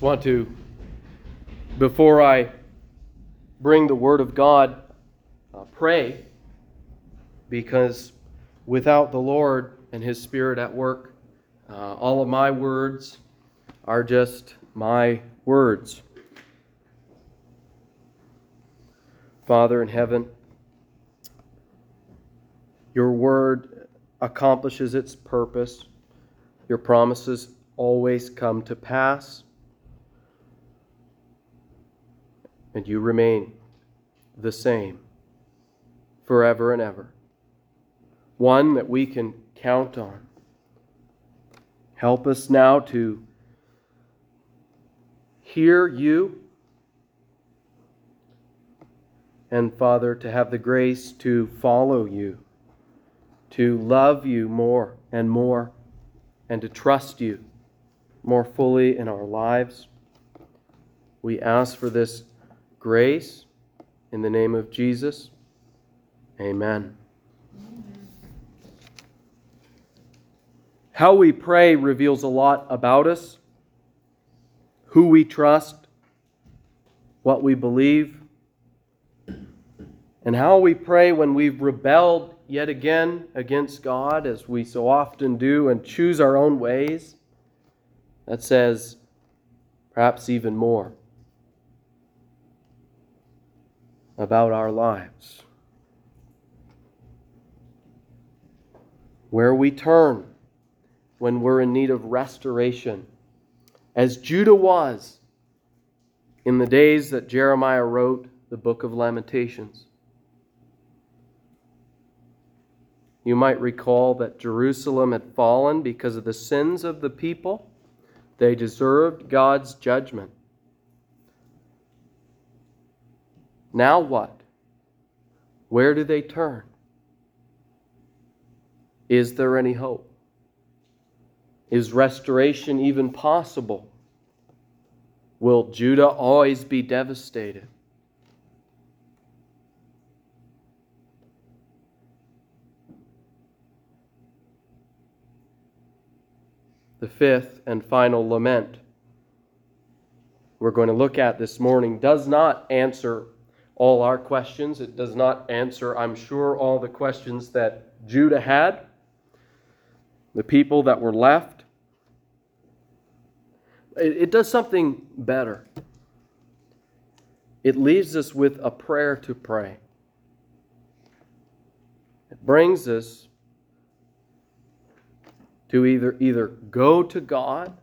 just want to, before I bring the Word of God, uh, pray, because without the Lord and His Spirit at work, uh, all of my words are just my words. Father in heaven, your word accomplishes its purpose. Your promises always come to pass. And you remain the same forever and ever. One that we can count on. Help us now to hear you and, Father, to have the grace to follow you, to love you more and more, and to trust you more fully in our lives. We ask for this grace in the name of Jesus. Amen. How we pray reveals a lot about us, who we trust, what we believe and how we pray when we've rebelled yet again against God, as we so often do, and choose our own ways, that says perhaps even more about our lives. Where we turn when we're in need of restoration, as Judah was in the days that Jeremiah wrote the book of Lamentations. You might recall that Jerusalem had fallen because of the sins of the people. They deserved God's judgment. Now what? Where do they turn? Is there any hope? Is restoration even possible? Will Judah always be devastated? the fifth and final lament we're going to look at this morning does not answer all our questions. It does not answer, I'm sure, all the questions that Judah had, the people that were left. It, it does something better. It leaves us with a prayer to pray. It brings us to either either go to God,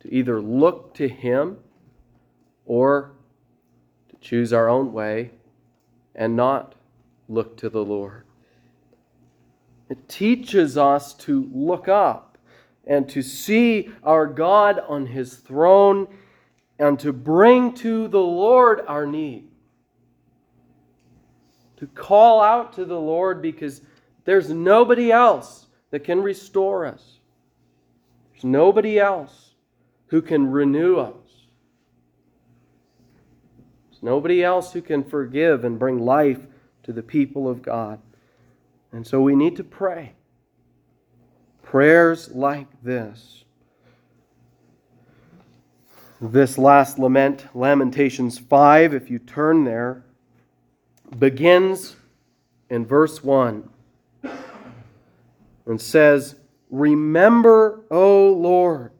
to either look to him or choose our own way and not look to the Lord. It teaches us to look up and to see our God on his throne and to bring to the Lord our need. To call out to the Lord because there's nobody else that can restore us. There's nobody else who can renew us. There's nobody else who can forgive and bring life to the people of God. And so we need to pray. Prayers like this. This last lament, Lamentations 5, if you turn there, begins in verse 1 and says, Remember, O Lord,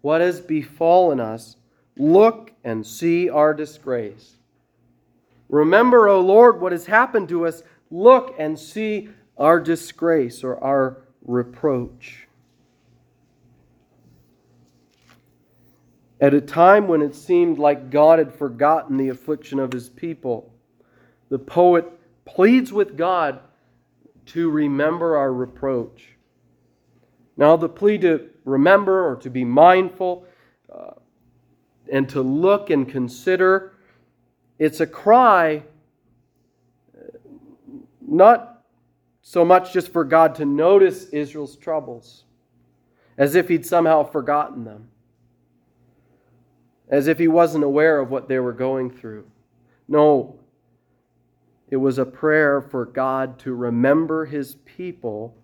what has befallen us. Look and see our disgrace. Remember, O Lord, what has happened to us. Look and see our disgrace or our reproach. At a time when it seemed like God had forgotten the affliction of his people, the poet pleads with God to remember our reproach. Now, the plea to remember or to be mindful and to look and consider, it's a cry not so much just for God to notice Israel's troubles, as if he'd somehow forgotten them, as if he wasn't aware of what they were going through. No, it was a prayer for God to remember his people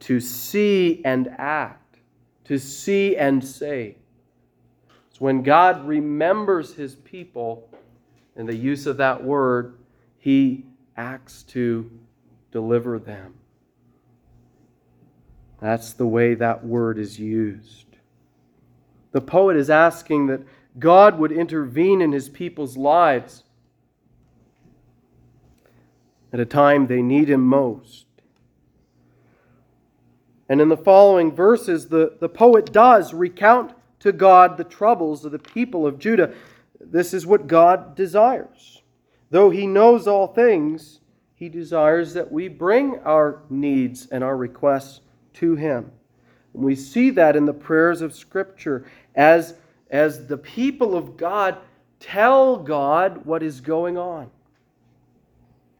to see and act, to see and say. It's when God remembers his people, and the use of that word, he acts to deliver them. That's the way that word is used. The poet is asking that God would intervene in his people's lives at a time they need him most. And in the following verses, the, the poet does recount to God the troubles of the people of Judah. This is what God desires. Though he knows all things, he desires that we bring our needs and our requests to him. And we see that in the prayers of Scripture as, as the people of God tell God what is going on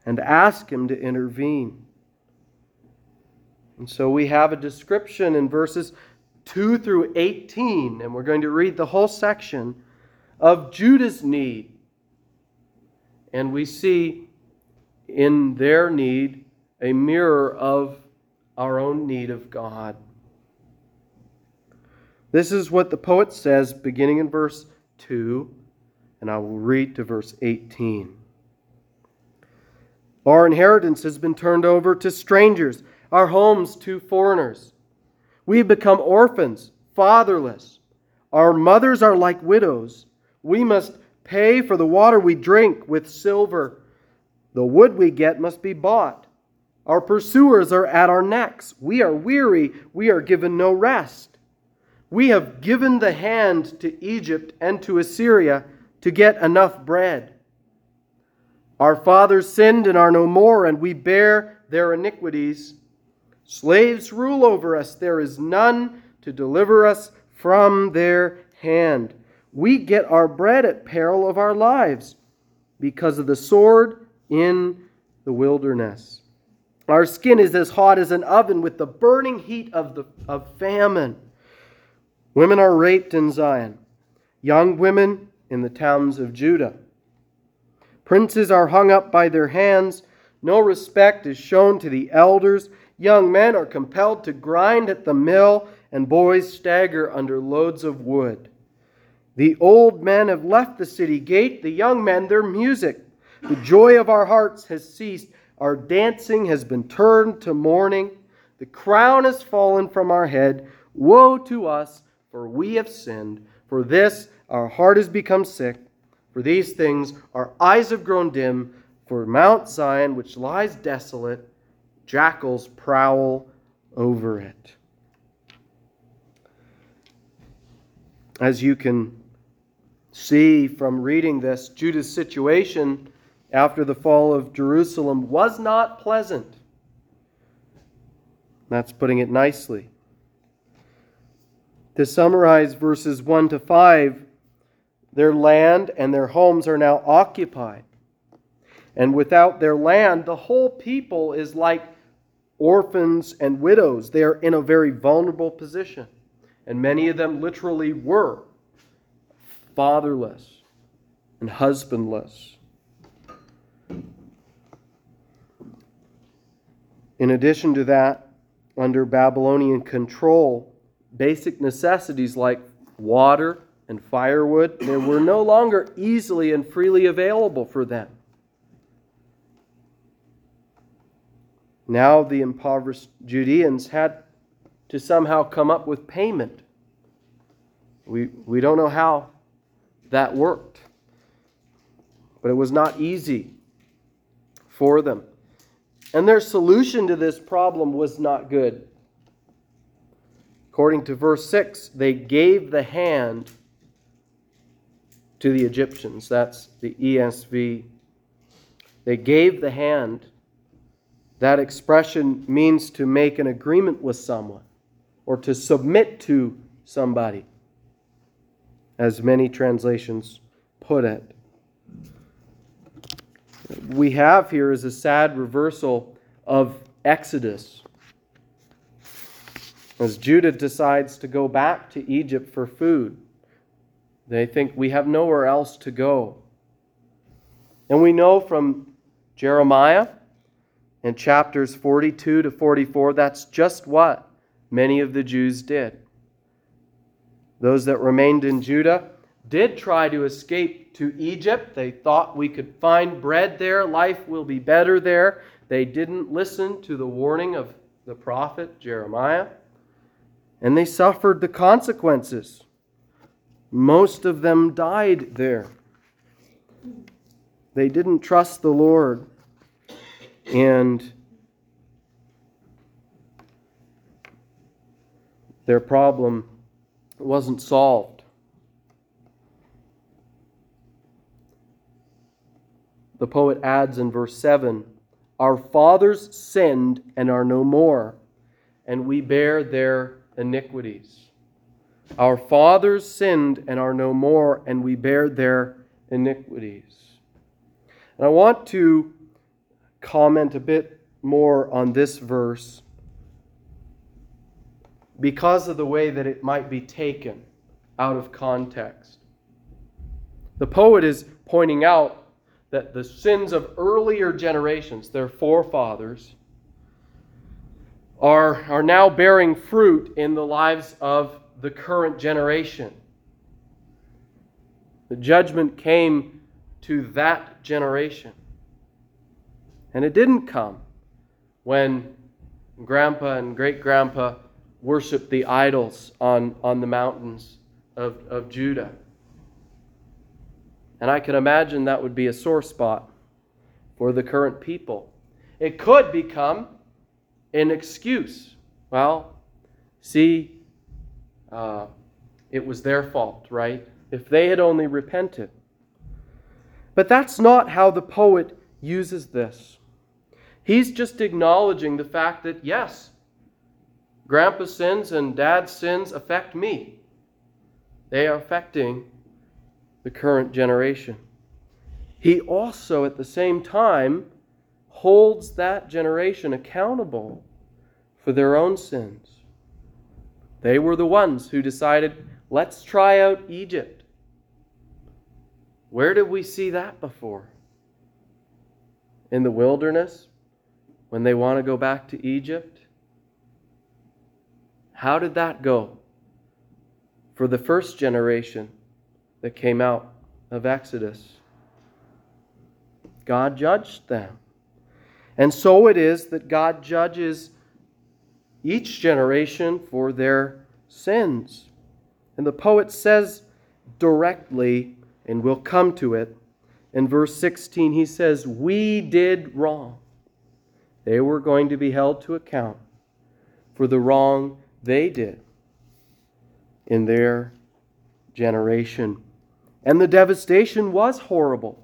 and ask him to intervene. And so we have a description in verses 2 through 18, and we're going to read the whole section of Judah's need. And we see in their need a mirror of our own need of God. This is what the poet says beginning in verse 2, and I will read to verse 18. Our inheritance has been turned over to strangers our homes to foreigners. We have become orphans, fatherless. Our mothers are like widows. We must pay for the water we drink with silver. The wood we get must be bought. Our pursuers are at our necks. We are weary. We are given no rest. We have given the hand to Egypt and to Assyria to get enough bread. Our fathers sinned and are no more, and we bear their iniquities. Slaves rule over us. There is none to deliver us from their hand. We get our bread at peril of our lives because of the sword in the wilderness. Our skin is as hot as an oven with the burning heat of, the, of famine. Women are raped in Zion, young women in the towns of Judah. Princes are hung up by their hands. No respect is shown to the elders. Young men are compelled to grind at the mill, and boys stagger under loads of wood. The old men have left the city gate, the young men their music. The joy of our hearts has ceased. Our dancing has been turned to mourning. The crown has fallen from our head. Woe to us, for we have sinned. For this our heart has become sick. For these things our eyes have grown dim. For Mount Zion, which lies desolate, jackals prowl over it. As you can see from reading this, Judah's situation after the fall of Jerusalem was not pleasant. That's putting it nicely. To summarize verses 1 to 5, their land and their homes are now occupied. And without their land, the whole people is like orphans and widows. They are in a very vulnerable position. And many of them literally were fatherless and husbandless. In addition to that, under Babylonian control, basic necessities like water and firewood were no longer easily and freely available for them. Now the impoverished Judeans had to somehow come up with payment. We, we don't know how that worked, but it was not easy for them. And their solution to this problem was not good. According to verse 6, they gave the hand to the Egyptians. That's the ESV. They gave the hand that expression means to make an agreement with someone or to submit to somebody, as many translations put it. We have here is a sad reversal of Exodus. As Judah decides to go back to Egypt for food, they think we have nowhere else to go. And we know from Jeremiah in chapters 42 to 44, that's just what many of the Jews did. Those that remained in Judah, did try to escape to Egypt. They thought we could find bread there, life will be better there. They didn't listen to the warning of the prophet Jeremiah, and they suffered the consequences. Most of them died there. They didn't trust the Lord, and their problem wasn't solved. The poet adds in verse 7 Our fathers sinned and are no more, and we bear their iniquities. Our fathers sinned and are no more, and we bear their iniquities. And I want to comment a bit more on this verse because of the way that it might be taken out of context. The poet is pointing out that the sins of earlier generations, their forefathers, are, are now bearing fruit in the lives of the current generation. The judgment came to that generation. And it didn't come when grandpa and great grandpa worshiped the idols on, on the mountains of, of Judah. And I can imagine that would be a sore spot for the current people. It could become an excuse. Well, see, uh, it was their fault, right? If they had only repented. But that's not how the poet uses this. He's just acknowledging the fact that, yes, grandpa's sins and dad's sins affect me. They are affecting the current generation. He also, at the same time, holds that generation accountable for their own sins. They were the ones who decided, let's try out Egypt. Where did we see that before? In the wilderness, when they want to go back to Egypt? How did that go for the first generation? that came out of Exodus. God judged them. And so it is that God judges each generation for their sins. And the poet says directly, and we'll come to it, in verse 16, he says, We did wrong. They were going to be held to account for the wrong they did in their generation. And the devastation was horrible.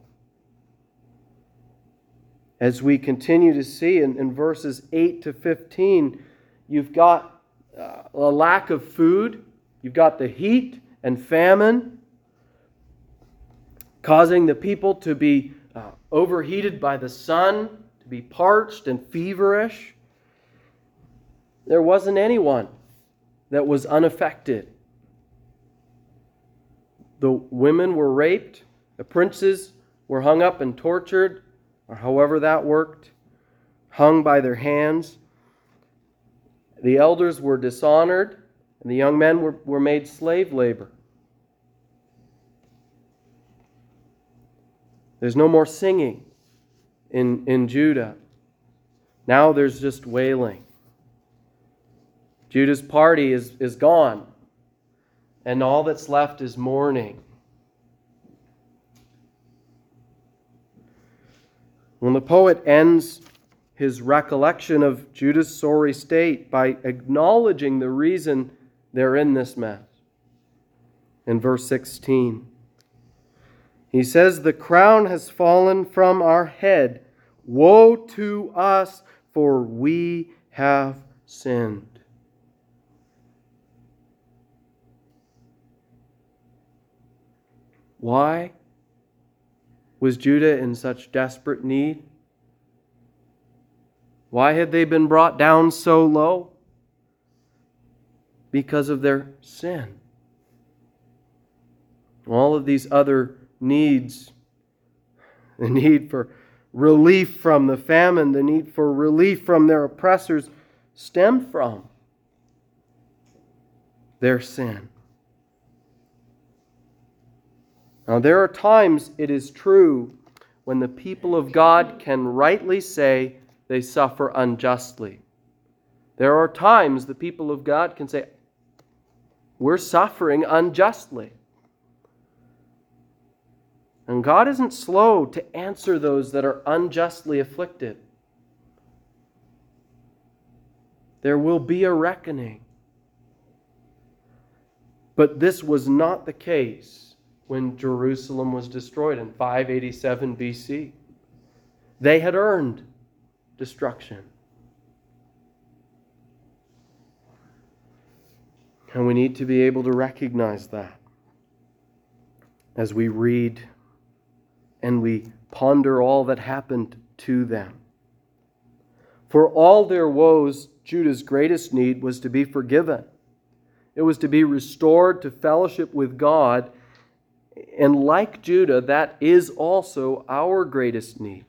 As we continue to see in, in verses 8 to 15, you've got uh, a lack of food, you've got the heat and famine, causing the people to be uh, overheated by the sun, to be parched and feverish. There wasn't anyone that was unaffected the women were raped, the princes were hung up and tortured, or however that worked, hung by their hands. The elders were dishonored, and the young men were, were made slave labor. There's no more singing in, in Judah. Now there's just wailing. Judah's party is, is gone and all that's left is mourning. When the poet ends his recollection of Judah's sorry state by acknowledging the reason they're in this mess. In verse 16, he says, The crown has fallen from our head. Woe to us, for we have sinned. Why was Judah in such desperate need? Why had they been brought down so low? Because of their sin. All of these other needs the need for relief from the famine, the need for relief from their oppressors stem from their sin. Now, there are times it is true when the people of God can rightly say they suffer unjustly. There are times the people of God can say, We're suffering unjustly. And God isn't slow to answer those that are unjustly afflicted. There will be a reckoning. But this was not the case when Jerusalem was destroyed in 587 BC. They had earned destruction. And we need to be able to recognize that as we read and we ponder all that happened to them. For all their woes, Judah's greatest need was to be forgiven. It was to be restored to fellowship with God. And like Judah, that is also our greatest need.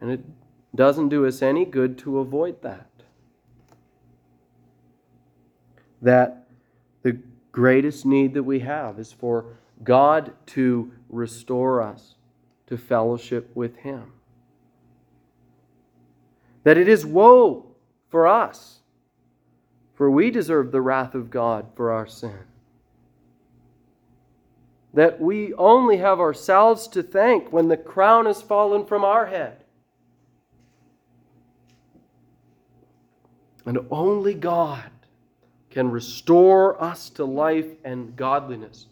And it doesn't do us any good to avoid that. That the greatest need that we have is for God to restore us to fellowship with Him. That it is woe for us for we deserve the wrath of God for our sin. That we only have ourselves to thank when the crown has fallen from our head. And only God can restore us to life and godliness.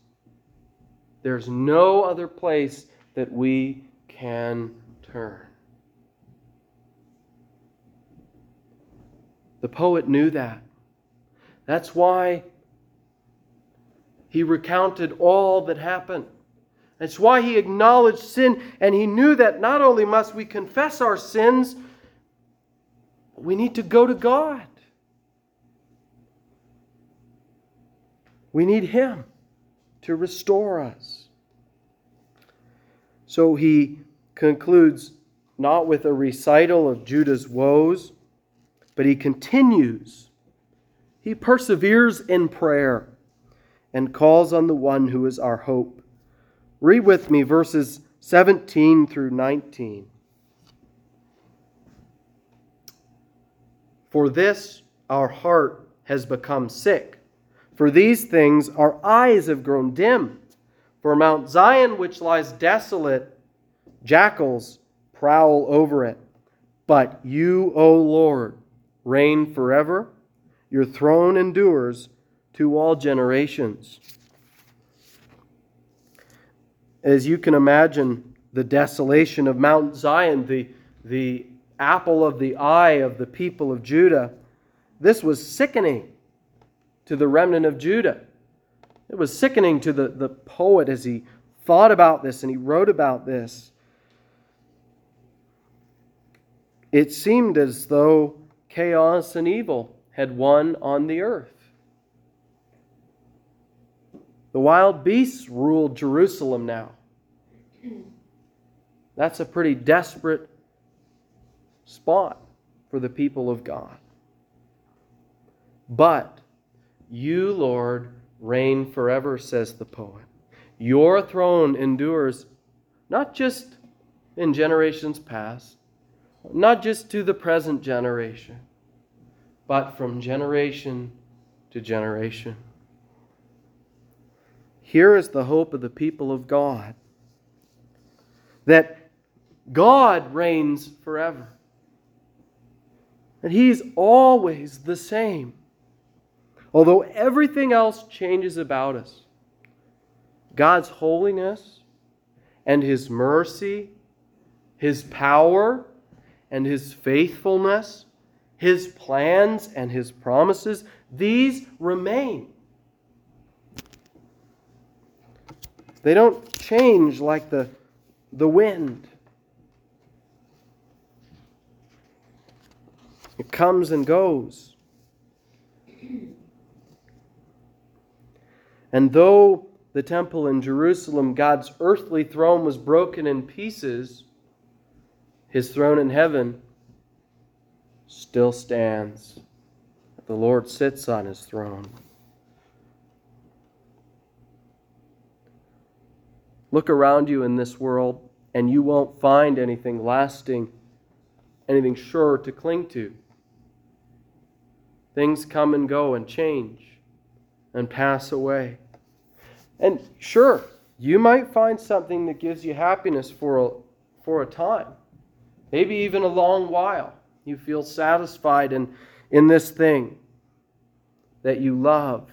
There's no other place that we can turn. The poet knew that. That's why he recounted all that happened. That's why he acknowledged sin, and he knew that not only must we confess our sins, we need to go to God. We need Him to restore us. So he concludes not with a recital of Judah's woes, but he continues he perseveres in prayer and calls on the one who is our hope. Read with me verses 17 through 19. For this our heart has become sick. For these things our eyes have grown dim. For Mount Zion, which lies desolate, jackals prowl over it. But you, O Lord, reign forever. Your throne endures to all generations. As you can imagine, the desolation of Mount Zion, the, the apple of the eye of the people of Judah, this was sickening to the remnant of Judah. It was sickening to the, the poet as he thought about this and he wrote about this. It seemed as though chaos and evil had won on the earth. The wild beasts ruled Jerusalem now. That's a pretty desperate spot for the people of God. But you, Lord, reign forever, says the poet. Your throne endures not just in generations past, not just to the present generation, but from generation to generation. Here is the hope of the people of God that God reigns forever. And He's always the same. Although everything else changes about us, God's holiness and His mercy, His power and His faithfulness his plans and his promises, these remain. They don't change like the, the wind. It comes and goes. And though the temple in Jerusalem, God's earthly throne, was broken in pieces, his throne in heaven still stands. The Lord sits on his throne. Look around you in this world, and you won't find anything lasting, anything sure to cling to. Things come and go and change and pass away. And sure, you might find something that gives you happiness for a, for a time, maybe even a long while. You feel satisfied in, in this thing that you love.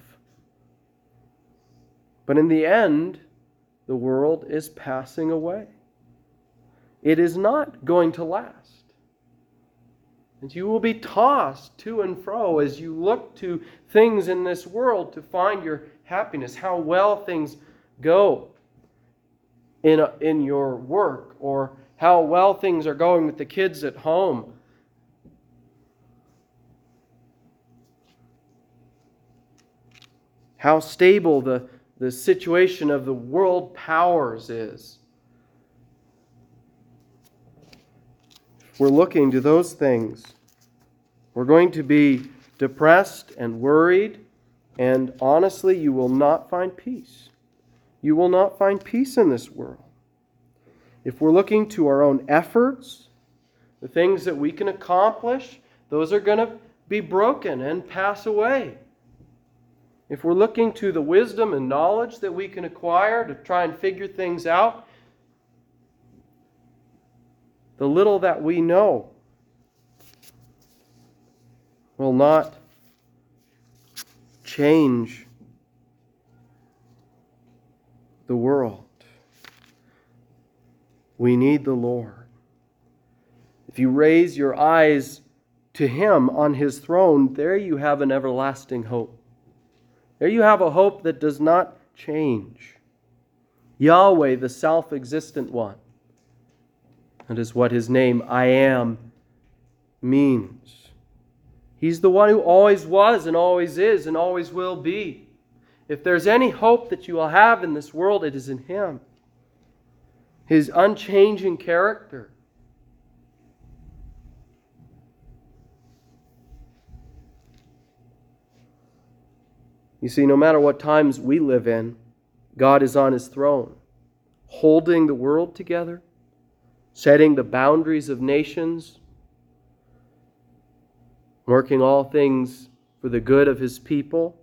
But in the end, the world is passing away. It is not going to last. And you will be tossed to and fro as you look to things in this world to find your happiness, how well things go in, a, in your work, or how well things are going with the kids at home. How stable the, the situation of the world powers is. We're looking to those things, we're going to be depressed and worried, and honestly, you will not find peace. You will not find peace in this world. If we're looking to our own efforts, the things that we can accomplish, those are going to be broken and pass away. If we're looking to the wisdom and knowledge that we can acquire to try and figure things out, the little that we know will not change the world. We need the Lord. If you raise your eyes to Him on His throne, there you have an everlasting hope. There you have a hope that does not change. Yahweh, the self existent one. That is what his name, I am, means. He's the one who always was and always is and always will be. If there's any hope that you will have in this world, it is in him. His unchanging character. You see, no matter what times we live in, God is on his throne, holding the world together, setting the boundaries of nations, working all things for the good of his people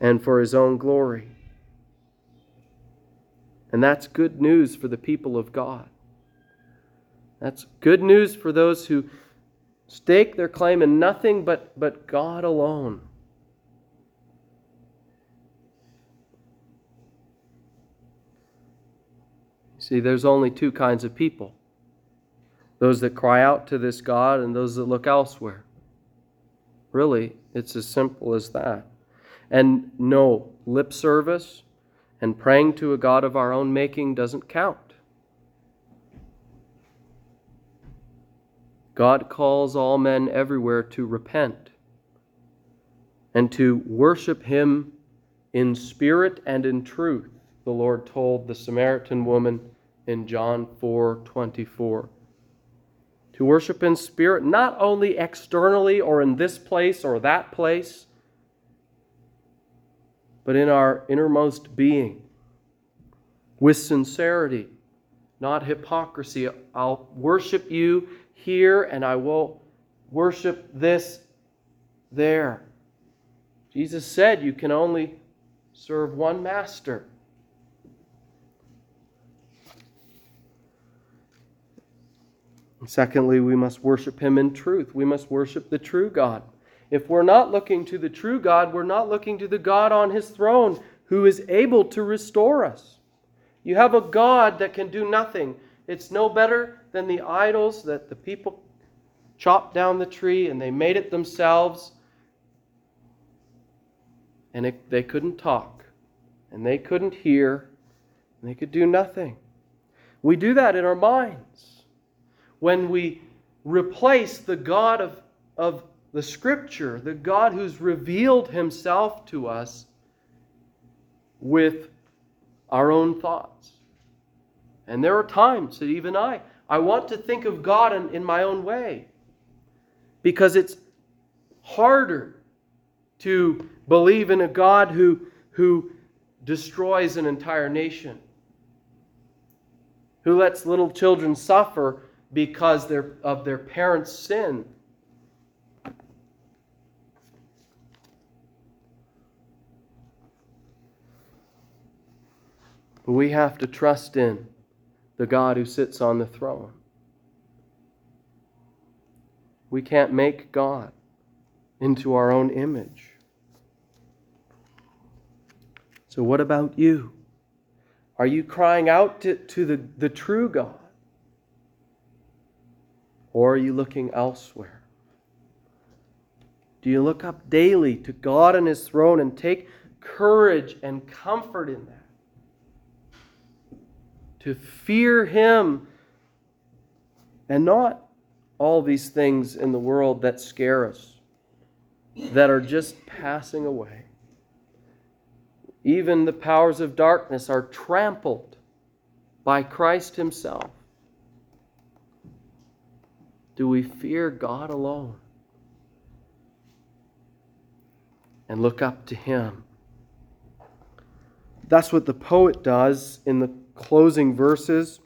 and for his own glory. And that's good news for the people of God. That's good news for those who stake their claim in nothing but, but God alone. See, there's only two kinds of people those that cry out to this God and those that look elsewhere. Really, it's as simple as that. And no, lip service and praying to a God of our own making doesn't count. God calls all men everywhere to repent and to worship Him in spirit and in truth, the Lord told the Samaritan woman in John 4 24. To worship in spirit, not only externally or in this place or that place, but in our innermost being, with sincerity, not hypocrisy. I'll worship you here and I will worship this there. Jesus said you can only serve one master. Secondly, we must worship Him in truth. We must worship the true God. If we're not looking to the true God, we're not looking to the God on His throne who is able to restore us. You have a God that can do nothing. It's no better than the idols that the people chopped down the tree and they made it themselves. And it, they couldn't talk, and they couldn't hear, and they could do nothing. We do that in our minds when we replace the God of, of the Scripture, the God who's revealed Himself to us, with our own thoughts. And there are times that even I, I want to think of God in, in my own way because it's harder to believe in a God who, who destroys an entire nation Who lets little children suffer because of their parents' sin? But we have to trust in the God who sits on the throne. We can't make God into our own image. So, what about you? Are you crying out to, to the, the true God? Or are you looking elsewhere? Do you look up daily to God and His throne and take courage and comfort in that? To fear Him and not all these things in the world that scare us, that are just passing away. Even the powers of darkness are trampled by Christ Himself. Do we fear God alone? And look up to Him. That's what the poet does in the closing verses.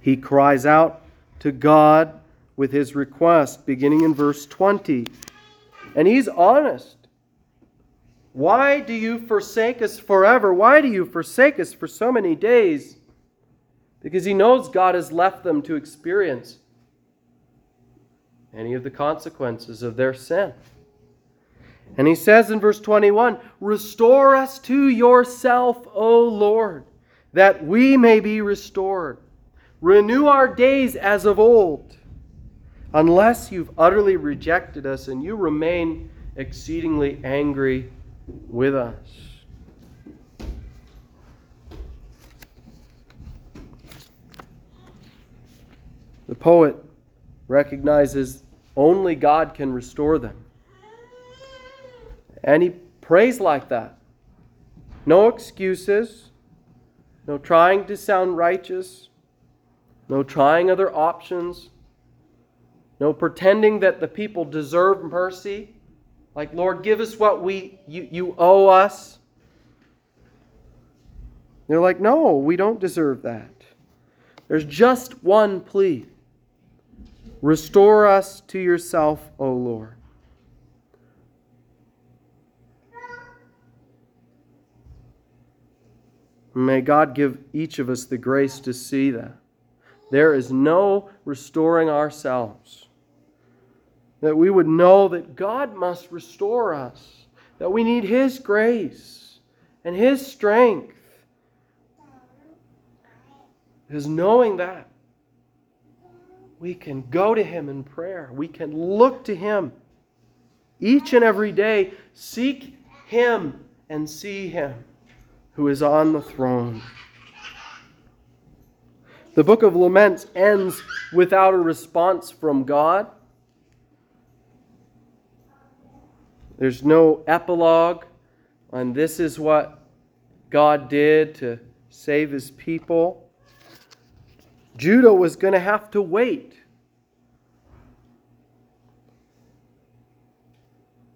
He cries out, to God with his request, beginning in verse 20. And he's honest. Why do you forsake us forever? Why do you forsake us for so many days? Because he knows God has left them to experience any of the consequences of their sin. And he says in verse 21 Restore us to yourself, O Lord, that we may be restored. Renew our days as of old, unless you've utterly rejected us and you remain exceedingly angry with us. The poet recognizes only God can restore them. And he prays like that. No excuses, no trying to sound righteous, no trying other options, no pretending that the people deserve mercy. Like, Lord, give us what we you, you owe us. They're like, no, we don't deserve that. There's just one plea Restore us to yourself, O Lord. May God give each of us the grace to see that. There is no restoring ourselves. That we would know that God must restore us, that we need His grace and His strength. Because knowing that, we can go to Him in prayer, we can look to Him each and every day, seek Him and see Him who is on the throne. The book of Laments ends without a response from God. There's no epilogue, and this is what God did to save his people. Judah was going to have to wait.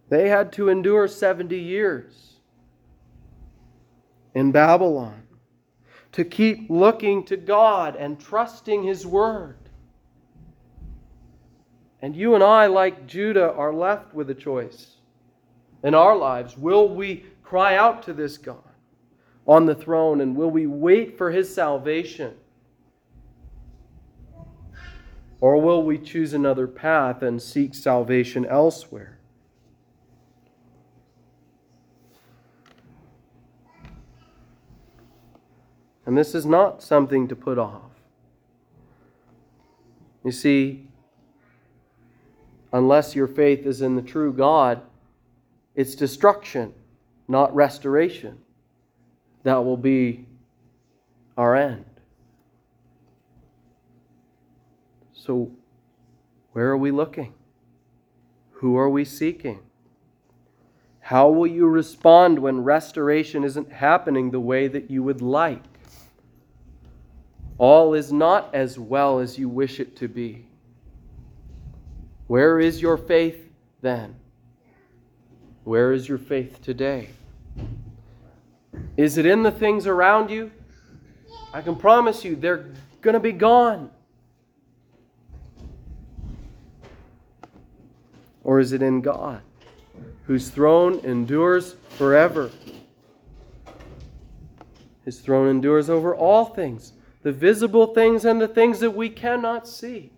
They had to endure 70 years in Babylon to keep looking to God and trusting His Word. And you and I, like Judah, are left with a choice in our lives. Will we cry out to this God on the throne and will we wait for His salvation? Or will we choose another path and seek salvation elsewhere? And this is not something to put off. You see, unless your faith is in the true God, it's destruction, not restoration, that will be our end. So, where are we looking? Who are we seeking? How will you respond when restoration isn't happening the way that you would like? all is not as well as you wish it to be. Where is your faith then? Where is your faith today? Is it in the things around you? I can promise you they're going to be gone. Or is it in God, whose throne endures forever? His throne endures over all things, the visible things and the things that we cannot see,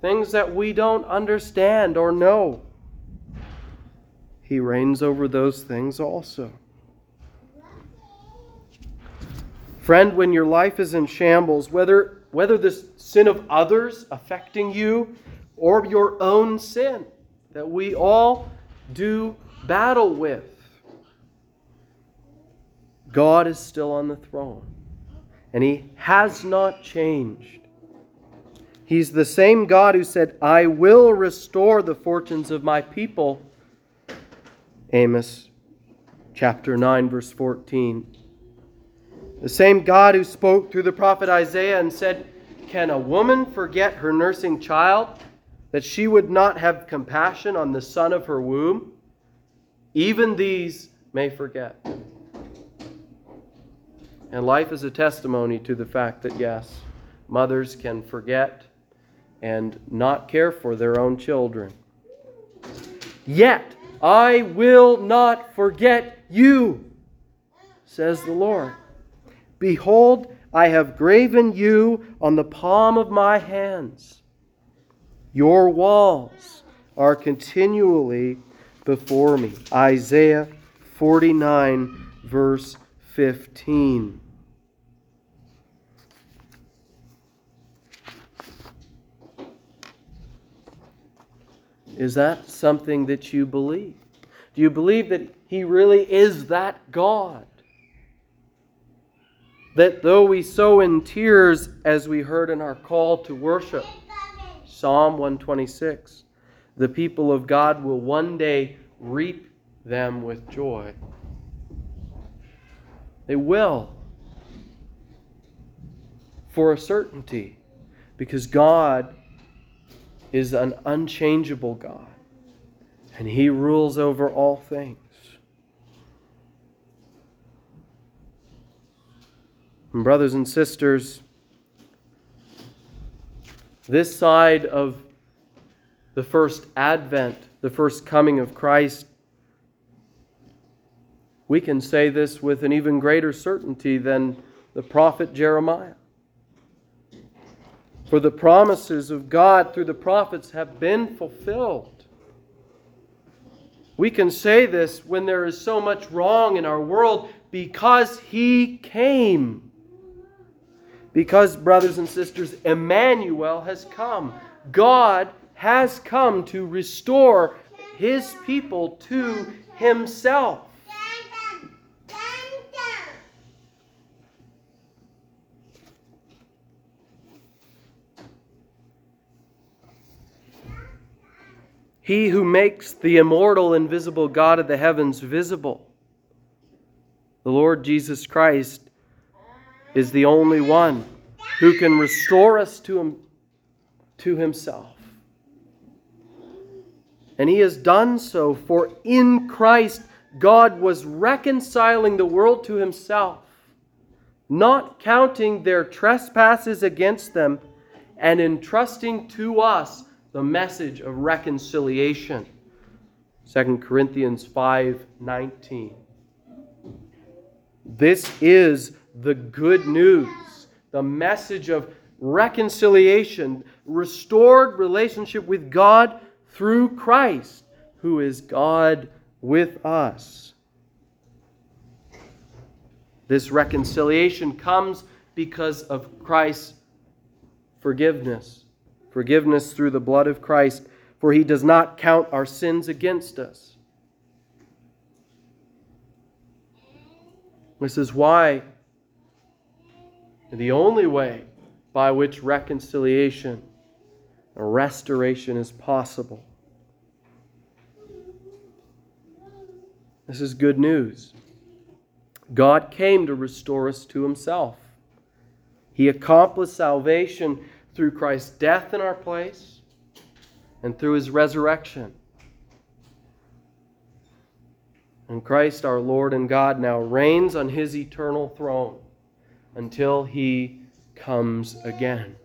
things that we don't understand or know. He reigns over those things also. Friend, when your life is in shambles, whether, whether the sin of others affecting you or your own sin that we all do battle with, God is still on the throne, and He has not changed. He's the same God who said, I will restore the fortunes of my people. Amos chapter 9, verse 14. The same God who spoke through the prophet Isaiah and said, Can a woman forget her nursing child, that she would not have compassion on the son of her womb? Even these may forget. And life is a testimony to the fact that, yes, mothers can forget and not care for their own children. Yet I will not forget you, says the Lord. Behold, I have graven you on the palm of my hands. Your walls are continually before me. Isaiah 49, verse 15. Is that something that you believe? Do you believe that He really is that God? that though we sow in tears, as we heard in our call to worship, Psalm 126, the people of God will one day reap them with joy. They will, for a certainty, because God is an unchangeable God, and He rules over all things. And brothers and sisters, this side of the first advent, the first coming of Christ, we can say this with an even greater certainty than the prophet Jeremiah. For the promises of God through the prophets have been fulfilled. We can say this when there is so much wrong in our world because He came. Because, brothers and sisters, Emmanuel has come. God has come to restore his people to himself. He who makes the immortal, invisible God of the heavens visible, the Lord Jesus Christ, is the only one who can restore us to, him, to himself. And he has done so, for in Christ God was reconciling the world to himself, not counting their trespasses against them, and entrusting to us the message of reconciliation. 2 Corinthians 5:19. This is the good news, the message of reconciliation, restored relationship with God through Christ, who is God with us. This reconciliation comes because of Christ's forgiveness. Forgiveness through the blood of Christ, for he does not count our sins against us. This is why the only way by which reconciliation and restoration is possible. This is good news. God came to restore us to Himself. He accomplished salvation through Christ's death in our place and through His resurrection. And Christ, our Lord and God, now reigns on His eternal throne until he comes again.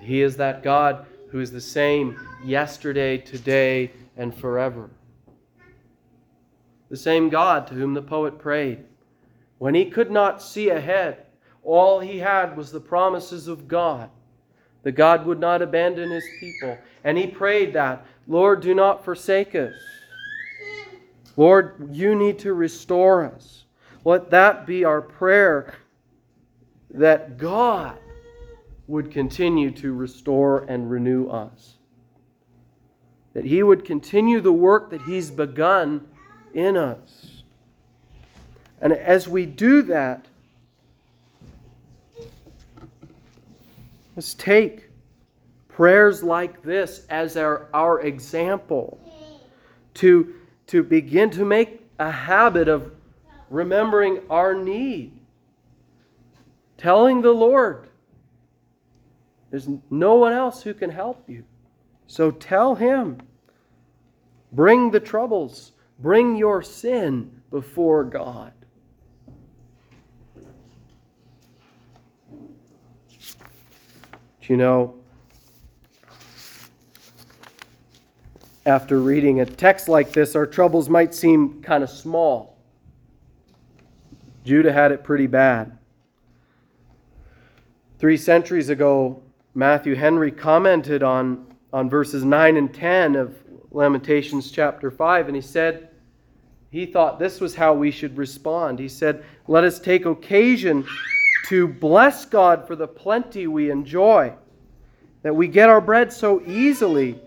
He is that God who is the same yesterday, today, and forever. The same God to whom the poet prayed. When he could not see ahead, all he had was the promises of God, that God would not abandon his people. And he prayed that, Lord, do not forsake us. Lord, you need to restore us. Let that be our prayer that God would continue to restore and renew us. That He would continue the work that He's begun in us. And as we do that, let's take prayers like this as our, our example to, to begin to make a habit of remembering our need. Telling the Lord, there's no one else who can help you. So tell Him. Bring the troubles, bring your sin before God. You know, after reading a text like this, our troubles might seem kind of small. Judah had it pretty bad. Three centuries ago, Matthew Henry commented on, on verses 9 and 10 of Lamentations chapter 5, and he said, he thought this was how we should respond. He said, Let us take occasion to bless God for the plenty we enjoy, that we get our bread so easily,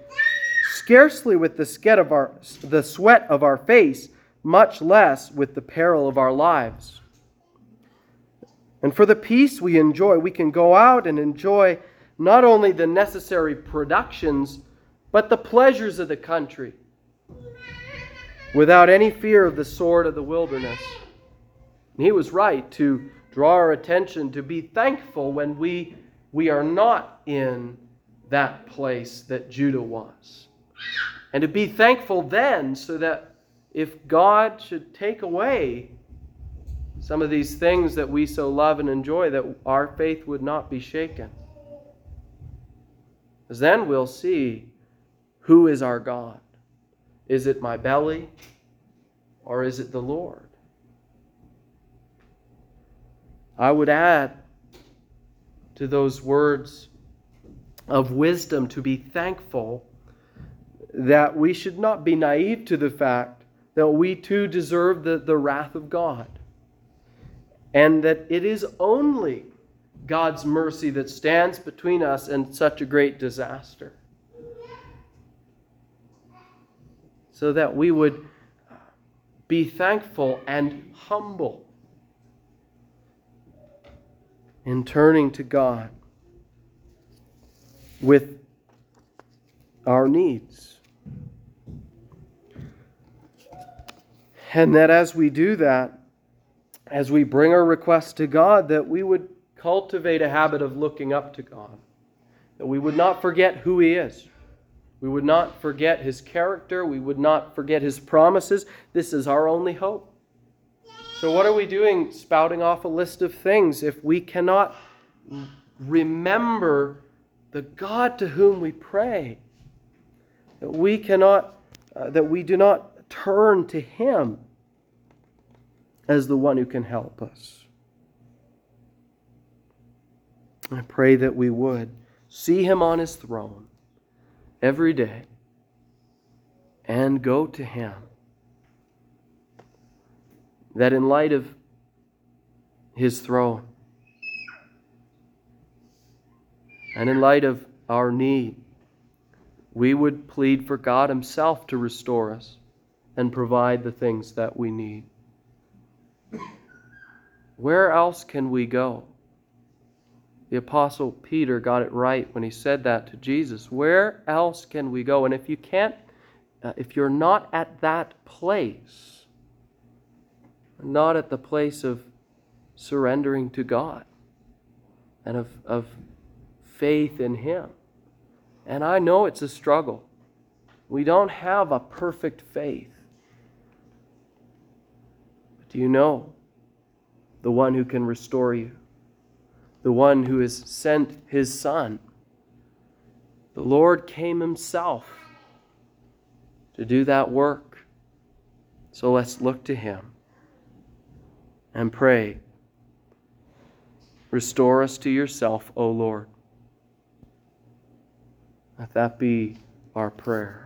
scarcely with the sweat of our, the sweat of our face, much less with the peril of our lives. And for the peace we enjoy, we can go out and enjoy not only the necessary productions, but the pleasures of the country without any fear of the sword of the wilderness. And he was right to draw our attention to be thankful when we, we are not in that place that Judah was. And to be thankful then so that if God should take away some of these things that we so love and enjoy, that our faith would not be shaken. Because then we'll see who is our God. Is it my belly or is it the Lord? I would add to those words of wisdom to be thankful that we should not be naive to the fact that we too deserve the, the wrath of God. And that it is only God's mercy that stands between us and such a great disaster. So that we would be thankful and humble in turning to God with our needs. And that as we do that, as we bring our requests to God, that we would cultivate a habit of looking up to God, that we would not forget who He is. We would not forget His character. We would not forget His promises. This is our only hope. So, what are we doing spouting off a list of things if we cannot remember the God to whom we pray? That we cannot, uh, that we do not turn to Him as the one who can help us. I pray that we would see him on his throne every day and go to him. That in light of his throne and in light of our need, we would plead for God Himself to restore us and provide the things that we need. Where else can we go? The Apostle Peter got it right when he said that to Jesus. Where else can we go? And if you can't, uh, if you're not at that place, not at the place of surrendering to God and of, of faith in Him, and I know it's a struggle. We don't have a perfect faith. But do you know the one who can restore you, the one who has sent his Son. The Lord came himself to do that work. So let's look to him and pray. Restore us to yourself, O Lord. Let that be our prayer.